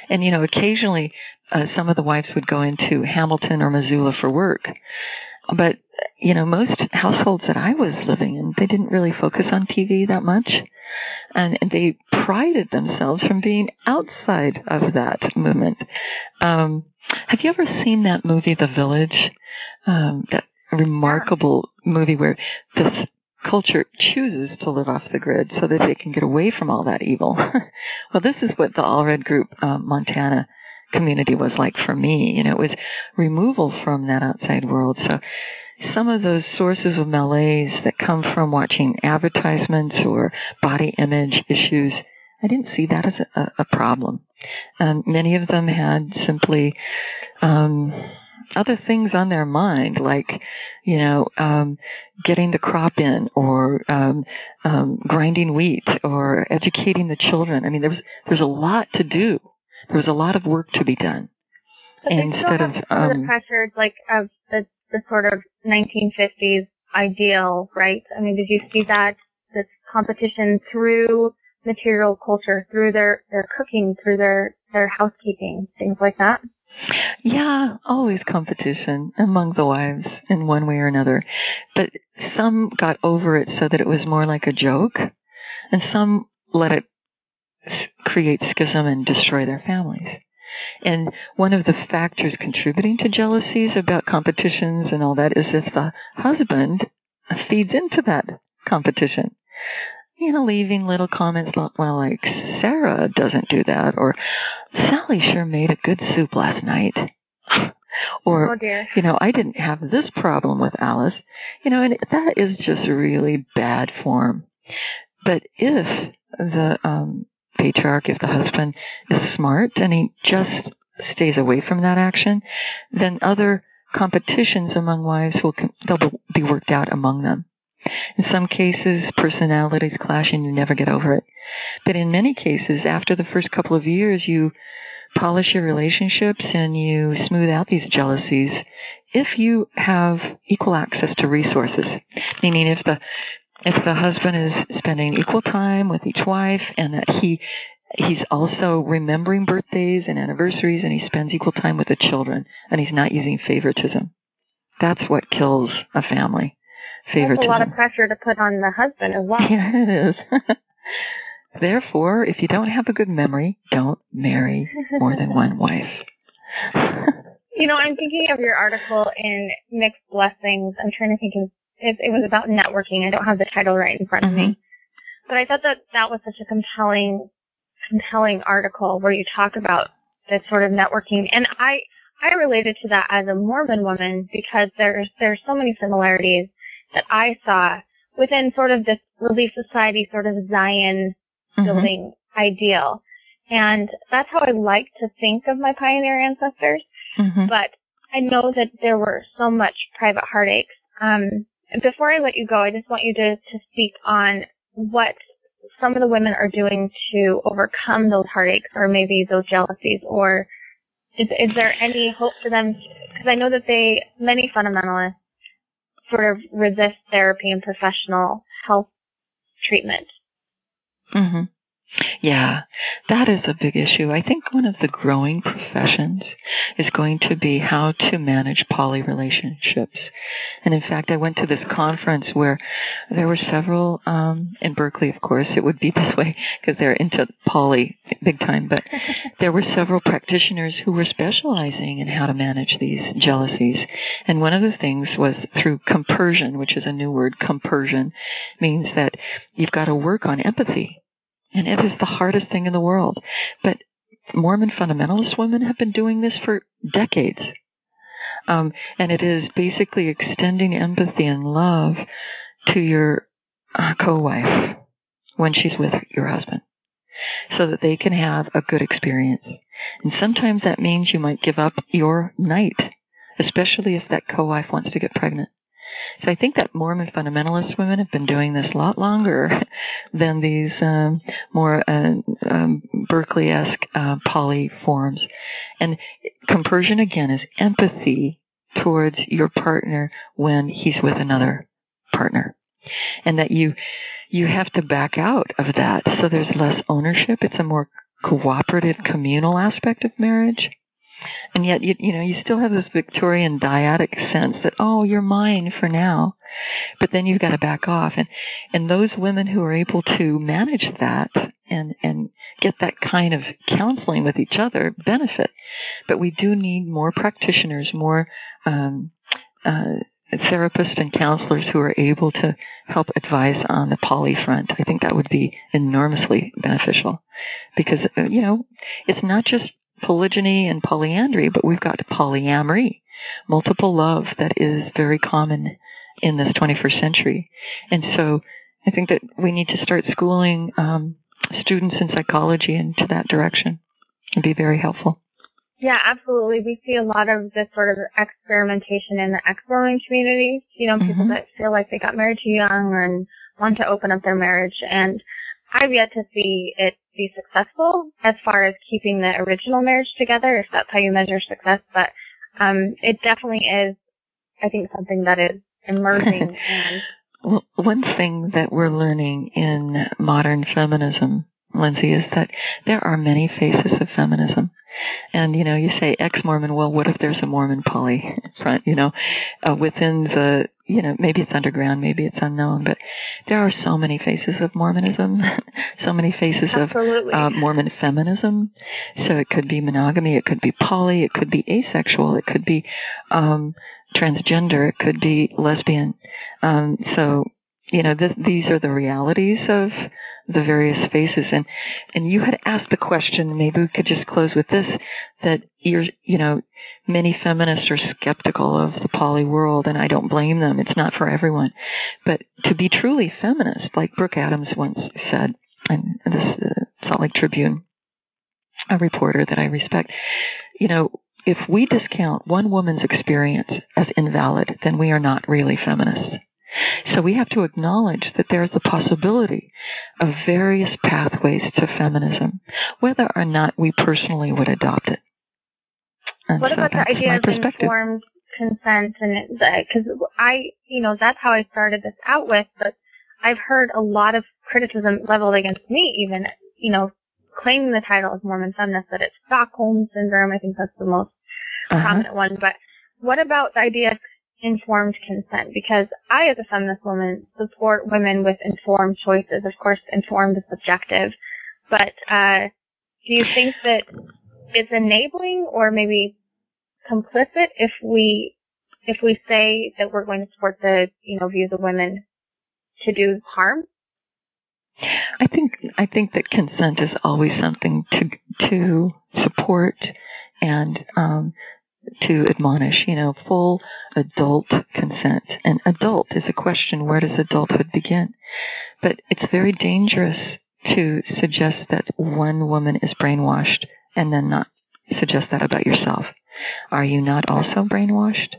[SPEAKER 5] And, you know, occasionally uh, some of the wives would go into Hamilton or Missoula for work. But, you know, most households that I was living in, they didn't really focus on TV that much. And, and they prided themselves from being outside of that movement. Um, have you ever seen that movie, The Village? Um, that remarkable movie where this culture chooses to live off the grid so that they can get away from all that evil. (laughs) well, this is what the Allred Group um, Montana community was like for me. You know, it was removal from that outside world. So some of those sources of malaise that come from watching advertisements or body image issues, I didn't see that as a, a problem. Um, many of them had simply um, other things on their mind, like, you know, um, getting the crop in or um, um, grinding wheat or educating the children. I mean, there's there's a lot to do. There was a lot of work to be done.
[SPEAKER 4] But instead of um, the pressures like of the the sort of 1950s ideal, right? I mean, did you see that this competition through material culture, through their their cooking, through their their housekeeping, things like that?
[SPEAKER 5] Yeah, always competition among the wives in one way or another. But some got over it so that it was more like a joke, and some let it create schism and destroy their families. And one of the factors contributing to jealousies about competitions and all that is if the husband feeds into that competition you know, leaving little comments like, well, like, Sarah doesn't do that, or Sally sure made a good soup last night. (laughs) or,
[SPEAKER 4] oh
[SPEAKER 5] you know, I didn't have this problem with Alice. You know, and that is just really bad form. But if the um, patriarch, if the husband is smart and he just stays away from that action, then other competitions among wives will they'll be worked out among them. In some cases, personalities clash and you never get over it. But in many cases, after the first couple of years, you polish your relationships and you smooth out these jealousies if you have equal access to resources. Meaning if the if the husband is spending equal time with each wife and that he he's also remembering birthdays and anniversaries and he spends equal time with the children and he's not using favoritism. That's what kills a family. Favoritism.
[SPEAKER 4] That's a lot of pressure to put on the husband as well. (laughs)
[SPEAKER 5] Yeah, it is. (laughs) Therefore, if you don't have a good memory, don't marry more than one (laughs) wife.
[SPEAKER 4] you know, I'm thinking of your article in Mixed Blessings. I'm trying to think of it, it was about networking. I don't have the title right in front of mm-hmm. me. But I thought that that was such a compelling, compelling article where you talk about this sort of networking. And I, I related to that as a Mormon woman because there's, there's so many similarities that I saw within sort of this Relief Society sort of Zion mm-hmm. building mm-hmm. ideal. And that's how I like to think of my pioneer ancestors. Mm-hmm. But I know that there were so much private heartaches. Um, before I let you go, I just want you to, to speak on what some of the women are doing to overcome those heartaches or maybe those jealousies or is, is there any hope for them? Because I know that they, many fundamentalists sort of resist therapy and professional health treatment.
[SPEAKER 5] Mm-hmm. Yeah, that is a big issue. I think one of the growing professions is going to be how to manage poly relationships. And in fact, I went to this conference where there were several, um, in Berkeley, of course, it would be (laughs) this way because they're into poly big time, but (laughs) there were several practitioners who were specializing in how to manage these jealousies. And one of the things was through compersion, which is a new word. Compersion means that you've got to work on empathy and it is the hardest thing in the world. But Mormon fundamentalist women have been doing this for decades. Um, and it is basically extending empathy and love to your uh, co-wife when she's with your husband so that they can have a good experience. And sometimes that means you might give up your night, especially if that co-wife wants to get pregnant. So I think that Mormon fundamentalist women have been doing this a lot longer (laughs) than these um, more uh, um, Berkeley-esque uh, poly forms. And compersion again is empathy towards your partner when he's with another partner, and that you you have to back out of that. So there's less ownership. It's a more cooperative, communal aspect of marriage. And yet, you, you know, you still have this Victorian dyadic sense that, oh, you're mine for now. But then you've got to back off. And, and those women who are able to manage that and, and get that kind of counseling with each other benefit. But we do need more practitioners, more, um, uh, therapists and counselors who are able to help advise on the poly front. I think that would be enormously beneficial because, uh, you know, it's not just polygyny and polyandry, but we've got polyamory, multiple love that is very common in this 21st century. And so I think that we need to start schooling um, students in psychology into that direction. It'd be very helpful.
[SPEAKER 4] Yeah, absolutely. We see a lot of this sort of experimentation in the ex-Mormon communities. You know, people mm-hmm. that feel like they got married too young and want to open up their marriage. And I've yet to see it be successful as far as keeping the original marriage together, if that's how you measure success. But um, it definitely is, I think, something that is emerging. (laughs) and
[SPEAKER 5] well, one thing that we're learning in modern feminism, Lindsay, is that there are many faces of feminism. And you know, you say ex-Mormon. Well, what if there's a Mormon poly front? You know, uh, within the you know, maybe it's underground, maybe it's unknown, but there are so many faces of Mormonism, (laughs) so many faces
[SPEAKER 4] Absolutely.
[SPEAKER 5] of uh, Mormon feminism. So it could be monogamy, it could be poly, it could be asexual, it could be um, transgender, it could be lesbian. Um, so you know, th- these are the realities of the various faces. And, and you had asked the question, maybe we could just close with this, that you're, you know, many feminists are skeptical of the poly world, and I don't blame them. It's not for everyone. But to be truly feminist, like Brooke Adams once said, and this uh, Salt Lake Tribune, a reporter that I respect, you know, if we discount one woman's experience as invalid, then we are not really feminists. So we have to acknowledge that there's the possibility of various pathways to feminism, whether or not we personally would adopt it. And
[SPEAKER 4] what
[SPEAKER 5] so
[SPEAKER 4] about the idea of informed consent and because I, you know, that's how I started this out with, but I've heard a lot of criticism leveled against me even, you know, claiming the title of Mormon feminist that it's Stockholm syndrome. I think that's the most
[SPEAKER 5] Uh-huh.
[SPEAKER 4] prominent one. But what about the idea of informed consent? Because I, as a feminist woman, support women with informed choices. Of course, informed is subjective, but uh, do you think that it's enabling or maybe complicit if we if we say that we're going to support the you know views of women to do harm?
[SPEAKER 5] I think I think that consent is always something to to support and um, to admonish. You know, full adult consent. And adult is a question. Where does adulthood begin? But it's very dangerous to suggest that one woman is brainwashed and then not suggest that about yourself. Are you not also brainwashed?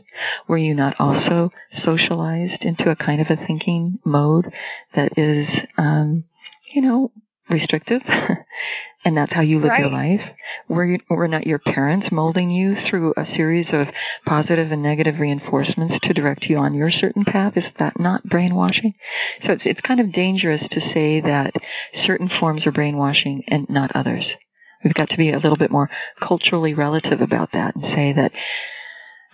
[SPEAKER 5] Were you not also socialized into a kind of a thinking mode that is, um, you know, restrictive? (laughs) and that's how you live your life? Were, were not your parents molding you through a series of positive and negative reinforcements to direct you on your certain path? Is that not brainwashing? So it's, it's kind of dangerous to say that certain forms are brainwashing and not others. We've got to be a little bit more culturally relative about that and say that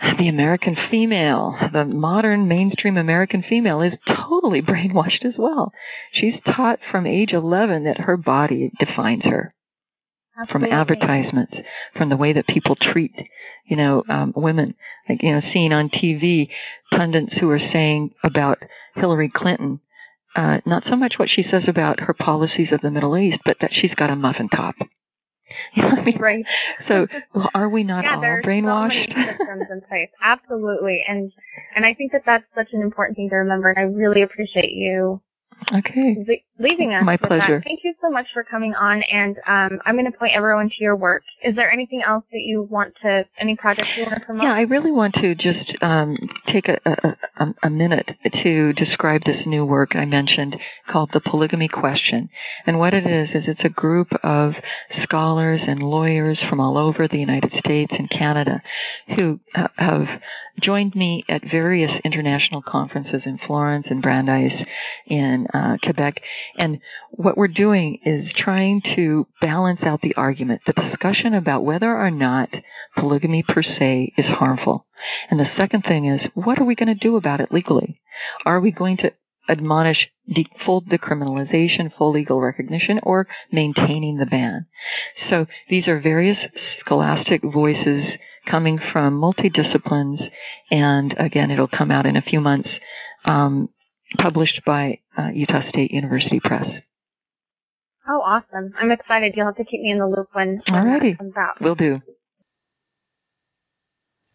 [SPEAKER 5] the American female, the modern mainstream American female is totally brainwashed as well. She's taught from age 11 that her body defines her. From advertisements, from the way that people treat, you know, um, women, like you know, seeing on TV pundits who are saying about Hillary Clinton, uh, not so much what she says about her policies of the Middle East, but that she's got a muffin top. You know what I mean?
[SPEAKER 4] Right.
[SPEAKER 5] So (laughs) are we not
[SPEAKER 4] yeah,
[SPEAKER 5] all
[SPEAKER 4] there's
[SPEAKER 5] brainwashed?
[SPEAKER 4] so many systems in place. Absolutely, and and I think that that's such an important thing to remember. And I really appreciate you
[SPEAKER 5] okay.
[SPEAKER 4] le- leaving us.
[SPEAKER 5] My pleasure.
[SPEAKER 4] That. Thank you so much for coming on, and um, I'm going to point everyone to your work. Is there anything else that you want to, any projects you want to promote?
[SPEAKER 5] Yeah, I really want to just um, take a, a, a, a minute to describe this new work I mentioned called The Polygamy Question. And what it is, is it's a group of scholars and lawyers from all over the United States and Canada who have joined me at various international conferences in Florence and Brandeis uh, Quebec. And what we're doing is trying to balance out the argument, the discussion about whether or not polygamy per se is harmful. And the second thing is, what are we going to do about it legally? Are we going to admonish de- full decriminalization, full legal recognition, or maintaining the ban? So these are various scholastic voices coming from multidisciplines, and again, it'll come out in a few months, um, published by uh, Utah State University Press.
[SPEAKER 4] Oh, awesome! I'm excited. You'll have to keep me in the loop when, when
[SPEAKER 5] Alrighty.
[SPEAKER 4] that comes out.
[SPEAKER 5] Will do.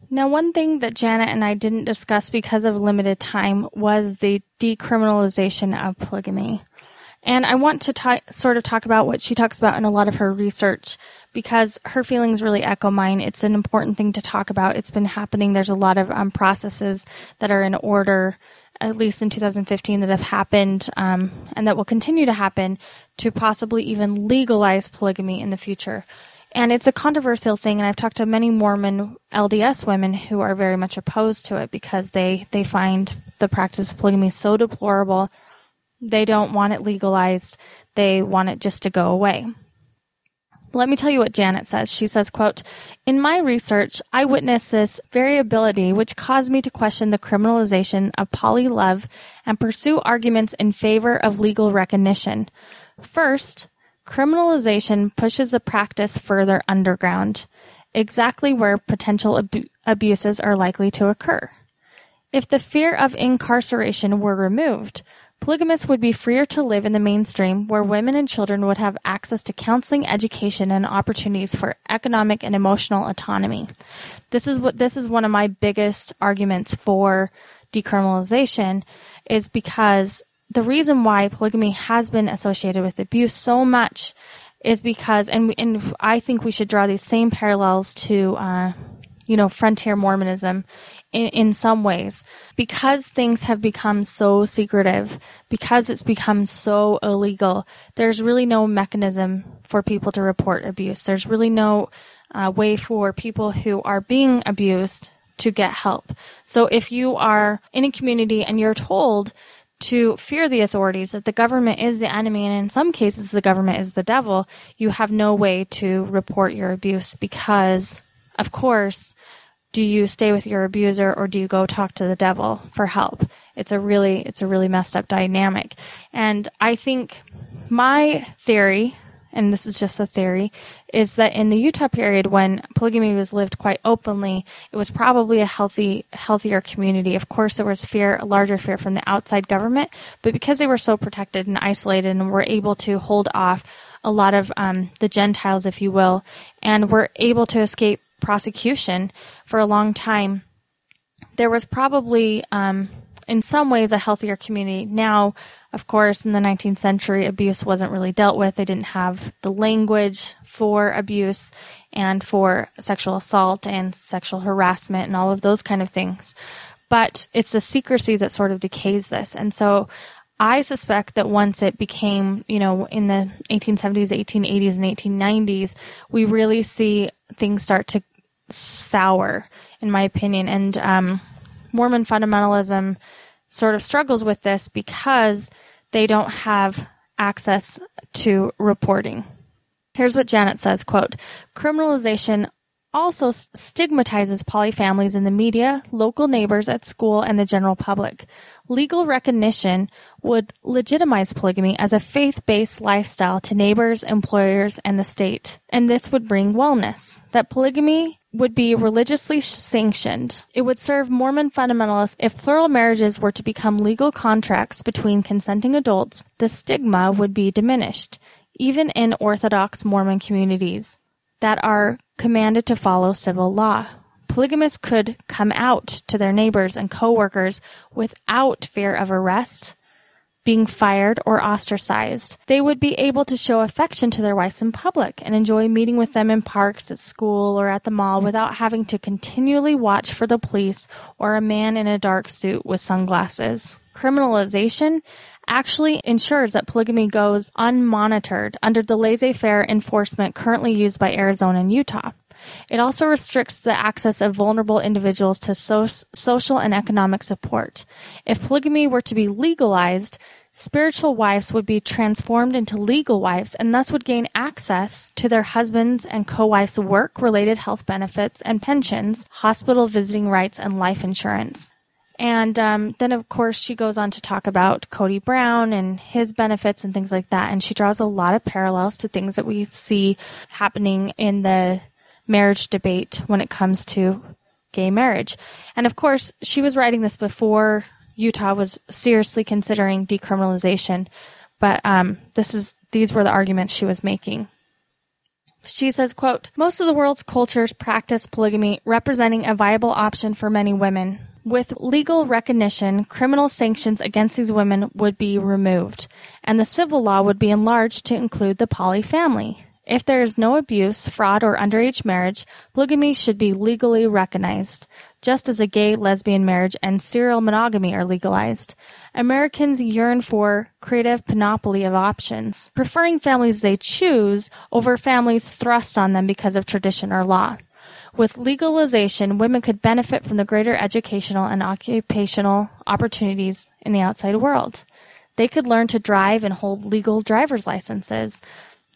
[SPEAKER 1] Now, one thing that Janet and I didn't discuss because of limited time was the decriminalization of polygamy. And I want to ta- sort of talk about what she talks about in a lot of her research because her feelings really echo mine. It's an important thing to talk about. It's been happening. There's a lot of um, processes that are in order, at least in 2015, that have happened um, and that will continue to happen to possibly even legalize polygamy in the future. And it's a controversial thing, and I've talked to many Mormon LDS women who are very much opposed to it because they, they find the practice of polygamy so deplorable. They don't want it legalized. They want it just to go away. Let me tell you what Janet says. She says, quote, In my research, I witnessed this variability which caused me to question the criminalization of poly love and pursue arguments in favor of legal recognition. First, criminalization pushes a practice further underground, exactly where potential abu- abuses are likely to occur. If the fear of incarceration were removed, polygamists would be freer to live in the mainstream where women and children would have access to counseling, education, and opportunities for economic and emotional autonomy. This is what this is one of my biggest arguments for decriminalization is because the reason why polygamy has been associated with abuse so much is because, and, and I think we should draw these same parallels to uh, you know, frontier Mormonism in, in some ways. Because things have become so secretive, because it's become so illegal, there's really no mechanism for people to report abuse. There's really no uh, way for people who are being abused to get help. So if you are in a community and you're told to fear the authorities, that the government is the enemy, and in some cases the government is the devil, you have no way to report your abuse because, of course, do you stay with your abuser or do you go talk to the devil for help? It's a really, it's a really messed up dynamic. And I think my theory, and this is just a theory, is that in the Utah period when polygamy was lived quite openly, it was probably a healthy, healthier community. Of course, there was fear, a larger fear from the outside government, but because they were so protected and isolated and were able to hold off a lot of um, the Gentiles, if you will, and were able to escape prosecution for a long time, there was probably, um, in some ways, a healthier community. Now, of course, in the 19th century, abuse wasn't really dealt with. They didn't have the language for abuse and for sexual assault and sexual harassment and all of those kind of things. But it's the secrecy that sort of decays this. And so I suspect that once it became, you know, in the 1870s, 1880s, and 1890s, we really see things start to sour, in my opinion. And um, Mormon fundamentalism sort of struggles with this because they don't have access to reporting. Here's what Janet says, quote, criminalization also stigmatizes polyfamilies in the media, local neighbors at school, and the general public. Legal recognition would legitimize polygamy as a faith-based lifestyle to neighbors, employers, and the state. And this would bring wellness. That polygamy would be religiously sanctioned. It would serve Mormon fundamentalists if plural marriages were to become legal contracts between consenting adults, the stigma would be diminished, even in Orthodox Mormon communities that are commanded to follow civil law. Polygamists could come out to their neighbors and coworkers without fear of arrest, being fired or ostracized. They would be able to show affection to their wives in public and enjoy meeting with them in parks, at school, or at the mall without having to continually watch for the police or a man in a dark suit with sunglasses. Criminalization actually ensures that polygamy goes unmonitored under the laissez-faire enforcement currently used by Arizona and Utah. It also restricts the access of vulnerable individuals to so- social and economic support. If polygamy were to be legalized, spiritual wives would be transformed into legal wives and thus would gain access to their husbands' and co-wives' work-related health benefits and pensions, hospital visiting rights, and life insurance. And um, then, of course, she goes on to talk about Cody Brown and his benefits and things like that. And she draws a lot of parallels to things that we see happening in the marriage debate when it comes to gay marriage. And of course, she was writing this before Utah was seriously considering decriminalization, but um, this is these were the arguments she was making. She says, quote, most of the world's cultures practice polygamy, representing a viable option for many women. With legal recognition, criminal sanctions against these women would be removed, and the civil law would be enlarged to include the poly family. If there is no abuse, fraud, or underage marriage, polygamy should be legally recognized, just as a gay, lesbian marriage and serial monogamy are legalized. Americans yearn for creative panoply of options, preferring families they choose over families thrust on them because of tradition or law. With legalization, women could benefit from the greater educational and occupational opportunities in the outside world. They could learn to drive and hold legal driver's licenses.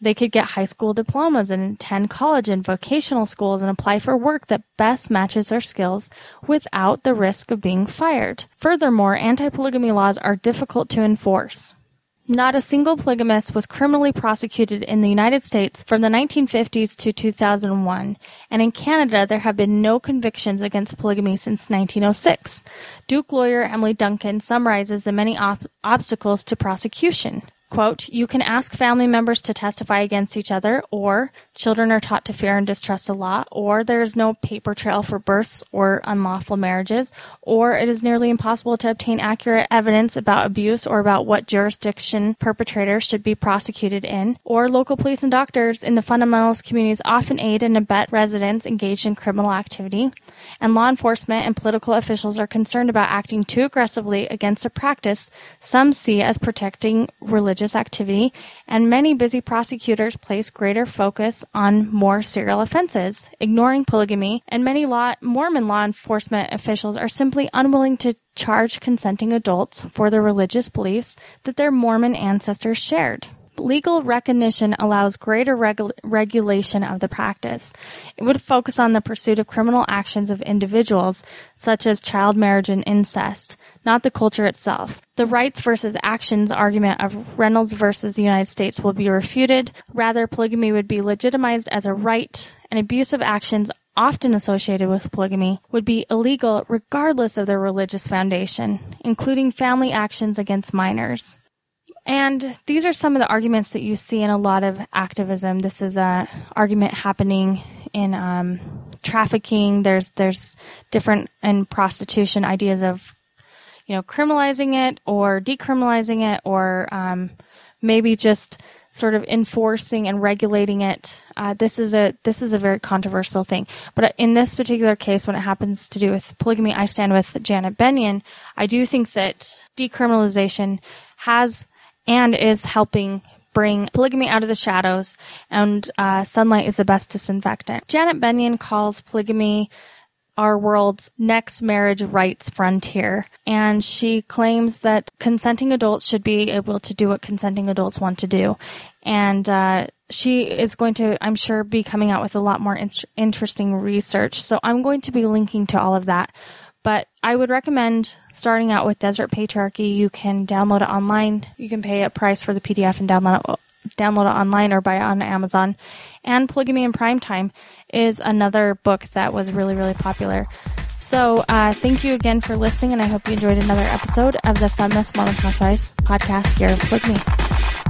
[SPEAKER 1] They could get high school diplomas and attend college and vocational schools and apply for work that best matches their skills without the risk of being fired. Furthermore, anti-polygamy laws are difficult to enforce. Not a single polygamist was criminally prosecuted in the United States from the 1950s to 2001, and in Canada there have been no convictions against polygamy since 1906. Duke lawyer Emily Duncan summarizes the many op- obstacles to prosecution. Quote, you can ask family members to testify against each other, or children are taught to fear and distrust the law, or there is no paper trail for births or unlawful marriages, or it is nearly impossible to obtain accurate evidence about abuse or about what jurisdiction perpetrators should be prosecuted in, or local police and doctors in the fundamentalist communities often aid and abet residents engaged in criminal activity. And law enforcement and political officials are concerned about acting too aggressively against a practice some see as protecting religious activity, and many busy prosecutors place greater focus on more serial offenses, ignoring polygamy, and many law, Mormon law enforcement officials are simply unwilling to charge consenting adults for the religious beliefs that their Mormon ancestors shared. Legal recognition allows greater regu- regulation of the practice. It would focus on the pursuit of criminal actions of individuals, such as child marriage and incest, not the culture itself. The rights versus actions argument of Reynolds versus the United States will be refuted. Rather, polygamy would be legitimized as a right, and abusive actions often associated with polygamy would be illegal regardless of their religious foundation, including family actions against minors. And these are some of the arguments that you see in a lot of activism. This is a argument happening in um, trafficking. There's there's different in prostitution ideas of you know criminalizing it or decriminalizing it or um, maybe just sort of enforcing and regulating it. Uh, this is a this is a very controversial thing. But in this particular case, when it happens to do with polygamy, I stand with Janet Bennion. I do think that decriminalization has and is helping bring polygamy out of the shadows, and uh, sunlight is the best disinfectant. Janet Bennion calls polygamy our world's next marriage rights frontier. And she claims that consenting adults should be able to do what consenting adults want to do. And uh, she is going to, I'm sure, be coming out with a lot more in- interesting research. So I'm going to be linking to all of that. But I would recommend starting out with Desert Patriarchy. You can download it online. You can pay a price for the PDF and download it, download it online or buy it on Amazon. And Polygamy in Prime Time is another book that was really, really popular. So uh, thank you again for listening, and I hope you enjoyed another episode of the Feminist Mormon Housewives podcast Year of Polygamy.